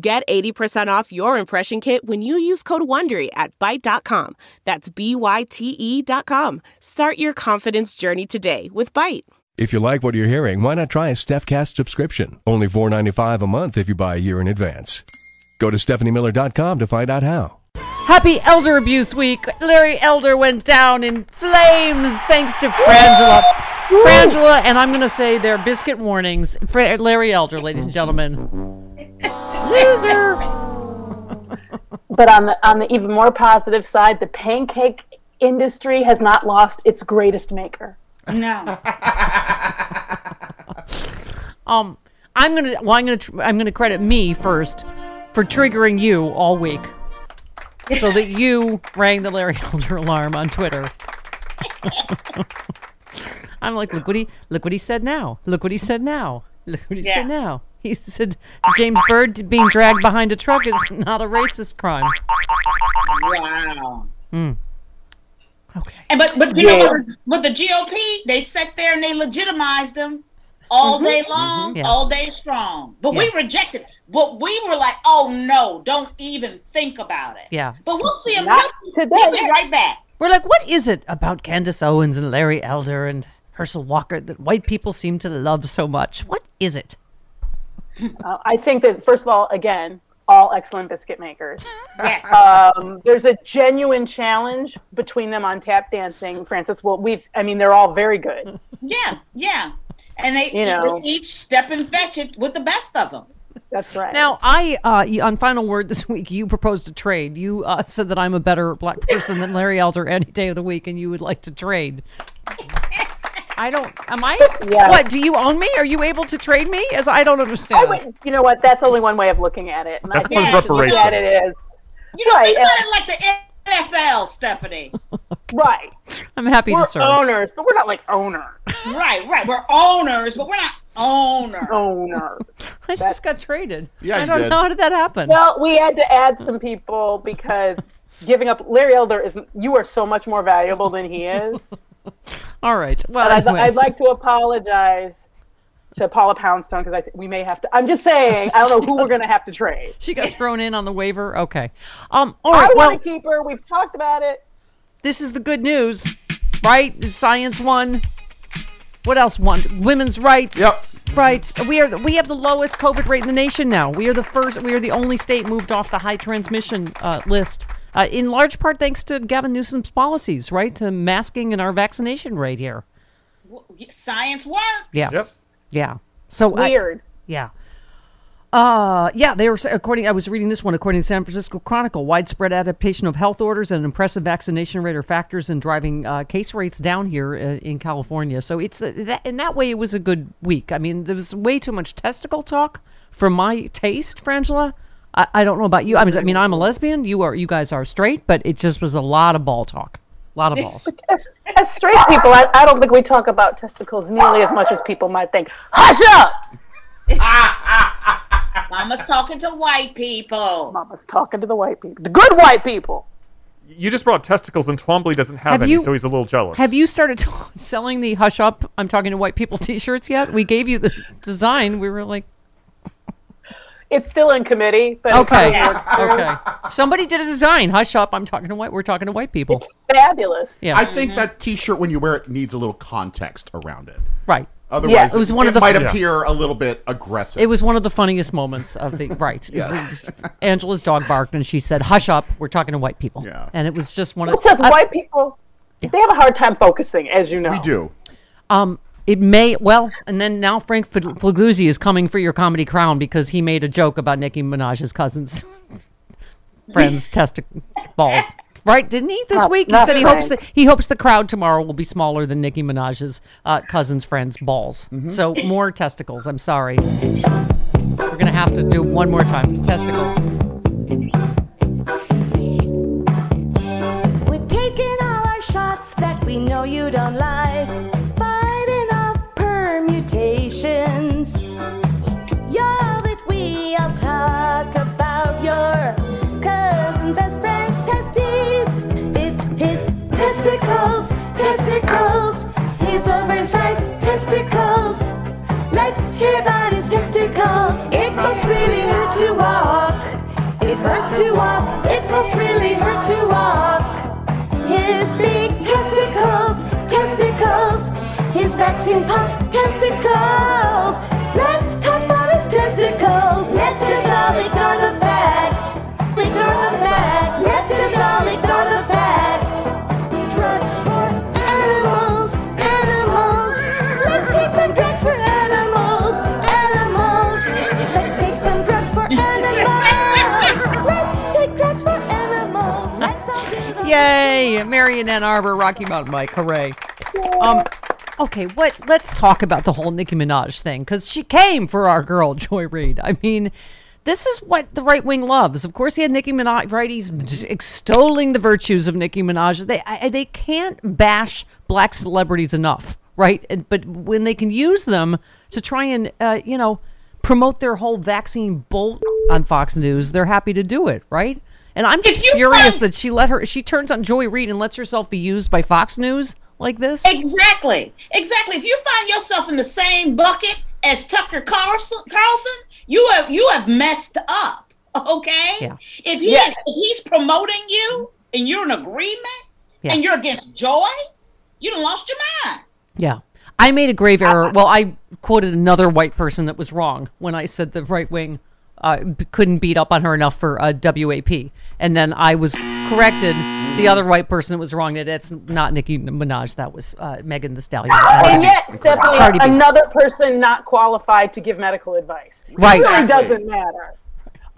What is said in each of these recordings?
Get 80% off your impression kit when you use code WONDERY at Byte.com. That's B-Y-T-E dot com. Start your confidence journey today with Byte. If you like what you're hearing, why not try a StephCast subscription? Only $4.95 a month if you buy a year in advance. Go to StephanieMiller.com to find out how. Happy Elder Abuse Week. Larry Elder went down in flames thanks to Frangela. Frangela, and I'm going to say their biscuit warnings. Fra- Larry Elder, ladies and gentlemen. Loser. But on the on the even more positive side, the pancake industry has not lost its greatest maker. No. Um, I'm gonna. Well, I'm gonna. Tr- I'm gonna credit me first for triggering you all week, so that you rang the Larry Elder alarm on Twitter. I'm like, look what he look what he said now. Look what he said now. Look what he Yeah. said now. He said James Byrd being dragged behind a truck is not a racist crime. wow. Hmm. Okay. And but but you know Yeah. what? With the GOP, they sat there and they legitimized them all mm-hmm. day mm-hmm. long, Yeah. all day strong. But we rejected. But we were like, oh no, don't even think about it. Yeah. But we'll see them. Not today. we'll be right back. We're like, what is it about Candace Owens and Larry Elder and Herschel Walker that white people seem to love so much? What is it? Uh, I think that first of all, again, all excellent biscuit makers. Yes. Um, there's a genuine challenge between them on tap dancing, Francis. Well, we've, I mean, they're all very good. yeah. Yeah. And they You know. each step and fetch it with the best of them. That's right. Now, I uh, on final word this week, you proposed a trade. You uh, said that I'm a better black person than Larry Elder any day of the week, and you would like to trade. I don't. Am I? Yeah. What? Do you own me? Are you able to trade me? As I don't understand. I would, you know what? That's only one way of looking at it. And That's I think one you should look at it reparations. as You know, Right, think about it like the NFL, Stephanie. right. I'm happy We're to serve. owners, but we're not like owner right, right. We're owners, but we're not owners. owners. I just got traded. Yeah, I don't did. know how did that happen. Well, we had to add some people because giving up Larry Elder is you are so much more valuable than he is. All right. Well, I'd, anyway. I'd like to apologize to Paula Poundstone because I th- we may have to. I'm just saying I don't know who we're going to have to trade. she got thrown in on the waiver. Okay. Um. All I. Well, want to keep her. We've talked about it. this is the good news, right? Science won. What else won? Women's rights. Yep. Right. We are. We have the lowest COVID rate in the nation now. We are the first. We are the only state moved off the high transmission uh, list. Uh, in large part thanks to Gavin Newsom's policies, right, to masking and our vaccination rate here. Science works. Yeah, Yep. yeah. So I- Weird. yeah. Uh, yeah, they were according. I was reading this one. According to San Francisco Chronicle, widespread adaptation of health orders and impressive vaccination rate are factors in driving uh, case rates down here uh, in California. So it's uh, that, in that way, it was a good week. I mean, there was way too much testicle talk for my taste, Frangela. I, I don't know about you. I mean, I mean, I'm a lesbian. You are. You guys are straight, but it just was a lot of ball talk. A lot of balls. As, as straight people, I, I don't think we talk about testicles nearly as much as people might think. Hush up! Mama's talking to white people. Mama's talking to the white people, the good white people. You just brought testicles, and Twombly doesn't have, Have any, you- so he's a little jealous. Have you started t- selling the "Hush Up"? I'm talking to white people T-shirts yet? We gave you the design. We were like, It's still in committee, but Okay. being. Okay. Somebody did a design. Hush up. I'm talking to white. We're talking to white people. fabulous. Yeah. I think that T-shirt when you wear it needs a little context around it. right. Otherwise, It was one of the- might Yeah. appear a little bit aggressive. It was one of the funniest moments of the right. is- Angela's dog barked and she said, "Hush up. We're talking to white people." Yeah. And it was just one of Because I- white people, they have a hard time focusing, as you know. we do. Um, it may well, and then now Frank Fl- Figliuzzi is coming for your comedy crown because he made a joke about Nicki Minaj's cousins, friends' testic balls. Right? Didn't he this Not- week? He said he hopes that he hopes the crowd tomorrow will be smaller than Nicki Minaj's uh, cousins' friends' balls. So more testicles. I'm sorry. We're gonna have to do one more time. Testicles. Let's hear about his testicles. It must really hurt to walk. It hurts to walk. It must really hurt to walk. His big testicles, testicles, his vaccine pump testicles. Let's talk about his testicles. Let's just all ignore the Yay! Marion Ann Arbor, Rocky Mountain Mike, hooray. Um, okay, what? Let's talk about the whole Nicki Minaj thing because she came for our girl Joy Reid. I mean, this is what the right wing loves. Of course, he had Nicki Minaj. Right, he's extolling the virtues of Nicki Minaj. They I, they can't bash black celebrities enough, right? But when they can use them to try and uh, you know promote their whole vaccine bolt on Fox News, they're happy to do it, right? And I'm just furious that she let her she turns on Joy Reid and lets herself be used by Fox News like this. Exactly. Exactly. If you find yourself in the same bucket as Tucker Carlson, Carlson you have you have messed up. Okay? Yeah. If he Yeah. is if he's promoting you and you're in agreement Yeah. and you're against joy, you done lost your mind. Yeah. I made a grave error. Well, I quoted another white person that was wrong when I said the right wing uh, couldn't beat up on her enough for a WAP. And then I was corrected. The other white person that was wrong that it's not Nicki Minaj. That was uh, Megan Thee Stallion. And yet, Stephanie, Cardi B. another person not qualified to give medical advice. Right. It really Exactly. doesn't matter.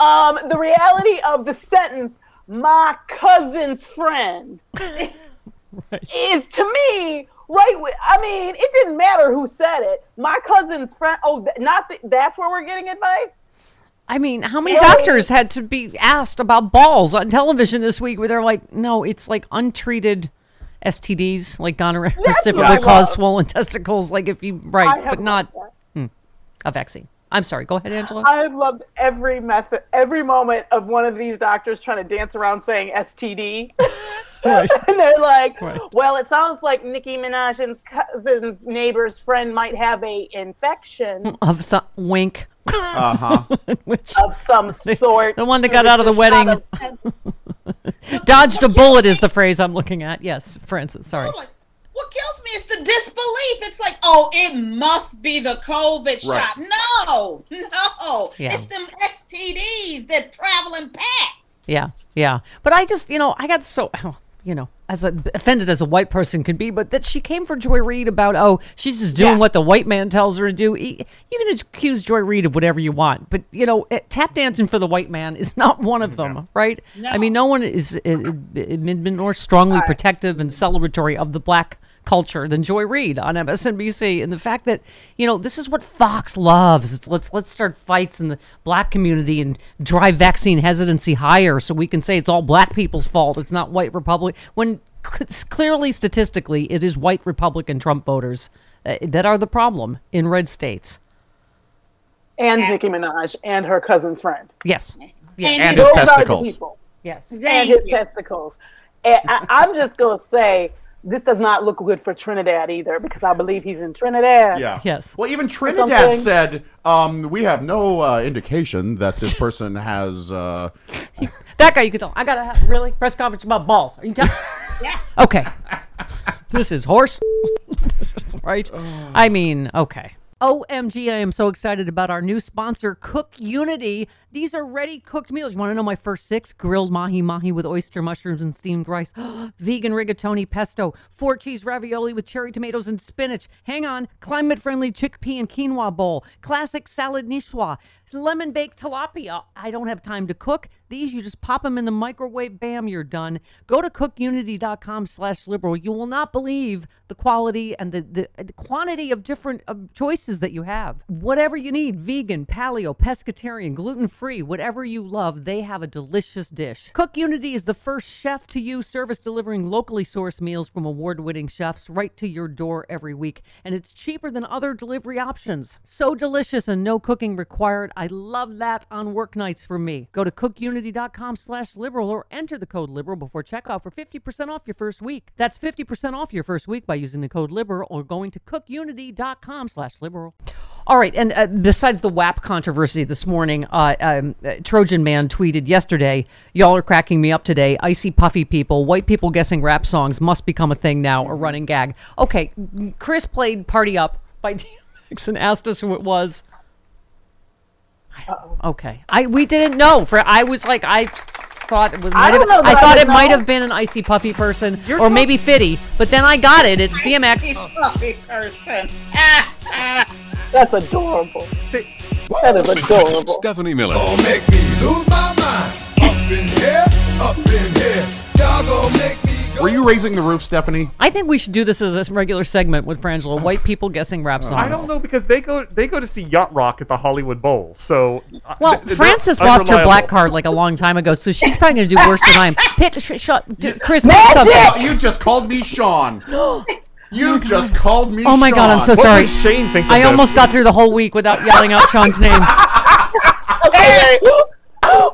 Um, the reality of the sentence, my cousin's friend, is to me right. I mean, it didn't matter who said it. My cousin's friend. Oh, not th- that's where we're getting advice. I mean, how many doctors had to be asked about balls on television this week where they're like, no, it's like untreated STDs, like gonorrhea, That's if it what would I cause swollen testicles, like if you, right, but not that. Hmm, a vaccine. I'm sorry. Go ahead, Angela. I've loved every method, every moment of one of these doctors trying to dance around saying STD. and they're like, well, it sounds like Nicki Minaj's cousin's neighbor's friend might have a infection of some wink, Uh huh. which of some sort. the one that got out of the wedding. of- dodged a bullet is the phrase I'm looking at. Yes, Francis. Sorry. Like, what kills me is the disbelief. It's like, oh, it must be the COVID Right. shot. No, no. Yeah. It's them STDs that travel in packs. Yeah, yeah. But I just, you know, I got so, you know, as a, offended as a white person can be, but that she came for Joy Reid about, oh, she's just doing Yeah. what the white man tells her to do. You can accuse Joy Reid of whatever you want, but you know, eh, tap dancing for the white man is not one of them, right? I mean, no one is eh, eh, eh, been more strongly protective and celebratory of the black culture than Joy Reid on MSNBC, and the fact that you know this is what Fox loves. It's, let's let's start fights in the black community and drive vaccine hesitancy higher, so we can say it's all black people's fault. It's not white Republic when cl- clearly statistically it is white Republican Trump voters uh, that are the problem in red states. and Nicki Minaj and her cousin's friend. Yes. Yes. And And his- his Those are the testicles. people. yes. and his you. testicles. And I, I'm just gonna say this does not look good for Trinidad either because I believe he's in Trinidad. Yeah. Yes. Well, even Trinidad said, um, we have no uh, indication that this person has. Uh, That guy you could tell. I gotta have really press conference about balls. Are you telling? Yeah. Okay. this is horse. right? I mean, okay. OMG, I am so excited about our new sponsor, Cook Unity. These are ready cooked meals. You want to know my first six? Grilled mahi mahi with oyster mushrooms and steamed rice, vegan rigatoni pesto, four cheese ravioli with cherry tomatoes and spinach. Hang on, climate friendly chickpea and quinoa bowl, classic salad niçoise, lemon baked tilapia. I don't have time to cook. These you just pop them in the microwave, bam, you're done. Go to cookunity.com slash liberal. You will not believe the quality and the, the, the quantity of different choices that you have. Whatever you need, vegan, paleo, pescatarian, gluten-free, whatever you love, they have a delicious dish. Cook Unity is the first chef to you service delivering locally sourced meals from award-winning chefs right to your door every week. And it's cheaper than other delivery options. So delicious and no cooking required. I love that on work nights for me. Go to cookunity.com slash liberal or enter the code liberal before checkout for 50% off your first week. That's 50% off your first week by using the code liberal or going to cookunity.com slash liberal. All right, and uh, besides the WAP controversy this morning, uh, um, uh, Trojan Man tweeted yesterday, "Y'all are cracking me up today. Icy puffy people, white people guessing rap songs must become a thing now, a running gag." Okay, Chris played "Party Up" by DMX and asked us who it was. Okay, I we didn't know. For I was like, I thought it was. I Might have, know I that I thought it would might have been an icy puffy person, You're or maybe Fitty, but then I got it. It's DMX. Fluffy person. That's adorable. That is adorable. Stephanie Miller. Gonna make me lose my mind. Up in here, up in here. Y'all gonna make me go. were you raising the roof, Stephanie? I think we should do this as a regular segment with Frangela. White people guessing rap songs. I don't know because they go they go to see Yacht Rock at the Hollywood Bowl. So uh, Well, th- Frances lost her black card like a long time ago, so she's probably going to do worse than I am. Pick, sh- sh- d- Chris, pick something. Oh, you just called me Sean. you just called me Oh my God, I'm Sean. so What sorry. would Shane think of I this? almost got through the whole week without yelling out Sean's name. Okay.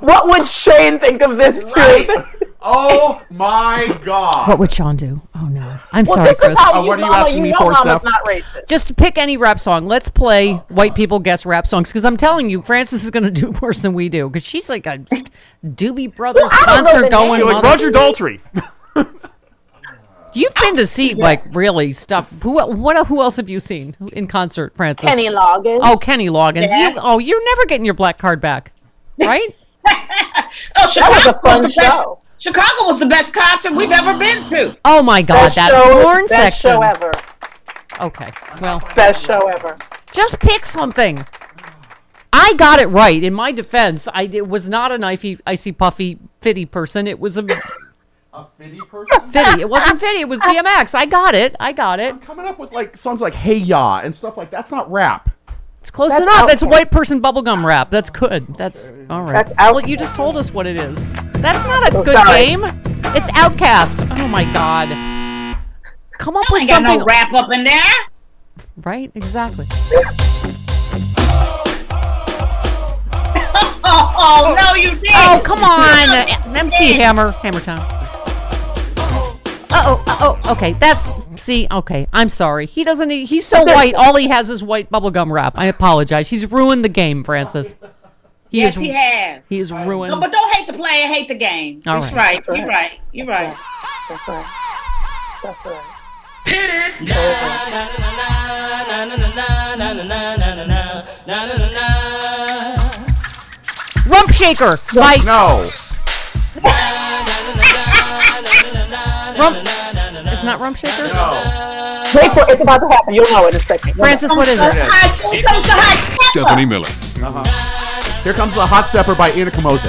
what would Shane think of this Right. too? Oh my God. What would Sean do? Oh no, I'm Well, sorry, Chris. Uh, what are you mama, asking me know for, mama's Steph? not racist. Just pick any rap song. Let's play white people guess rap songs because I'm telling you, Frances is going to do worse than we do because she's like a Doobie Brothers I concert going. Like Roger Daltrey. You've been to see like really stuff. Who what? Who else have you seen in concert, Francis? Kenny Loggins. Oh, Kenny Loggins. Yes. You, oh, you're never getting your black card back, right? Oh, was Chicago a fun the best. Chicago was the best concert we've ever been to. Oh my God, best that show, porn best section. show ever. Okay, well, Best show ever. just pick something. I got it right. In my defense, I it was not an icy, icy puffy fitty person. It was a A fitty person? fitty. It wasn't fitty. It was DMX. I got it. I got it. Coming up with like songs like Hey Ya and stuff like that's not rap. It's close That's enough. It's a white person bubblegum rap. That's good. That's all right. That's well, you just told us what it is. That's not a Oh, good sorry. game. It's OutKast. Oh my god. Come up I with ain't got something. no rap up in there. Right? Exactly. Oh, oh no, you did. Oh come on, MC Hammer, Hammer Time. Oh, uh oh. Okay, that's see. Okay, I'm sorry. He doesn't. He's so white. All he has is white bubblegum rap. I apologize. He's ruined the game, Francis. He yes, is, he has. He is No, ruined. but don't hate the player, hate the game. All That's right. right. You're right. You're right. That's right. That's right. Rump shaker. By No. rump. It's not rump shaker. No. Wait for it's about to happen. You'll know in a second. Francis, what is it? High- Here comes the high stepper. Stephanie Miller. Uh-huh. Here comes the Hot Stepper by Ini Kamoze.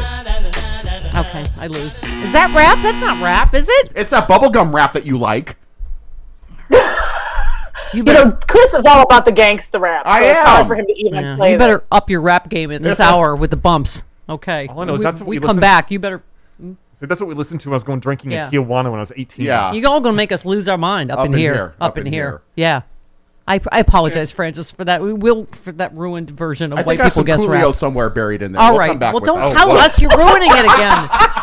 Okay, I lose. Is that rap? That's not rap, is it? It's that bubblegum rap that you like. You You know, Chris is all about the gangster rap. I so it's hard am. for him to even yeah, play you better this. up your rap game in this hour with the bumps. Okay. All I know is we, that's what we we come listen- back. You better. See, that's what we listened to when I was going drinking Yeah. in Tijuana when I was 18. Yeah. You're all gonna make us lose our mind up, Up in, in here. here, Up, up in, in here. here. Yeah. I, I apologize, Francis, for that. We will for that ruined version of I white think I have people some guess Coolio rap. somewhere buried in there. All we'll right. Come back Well, with don't that. Oh, tell what? us. You're ruining it again.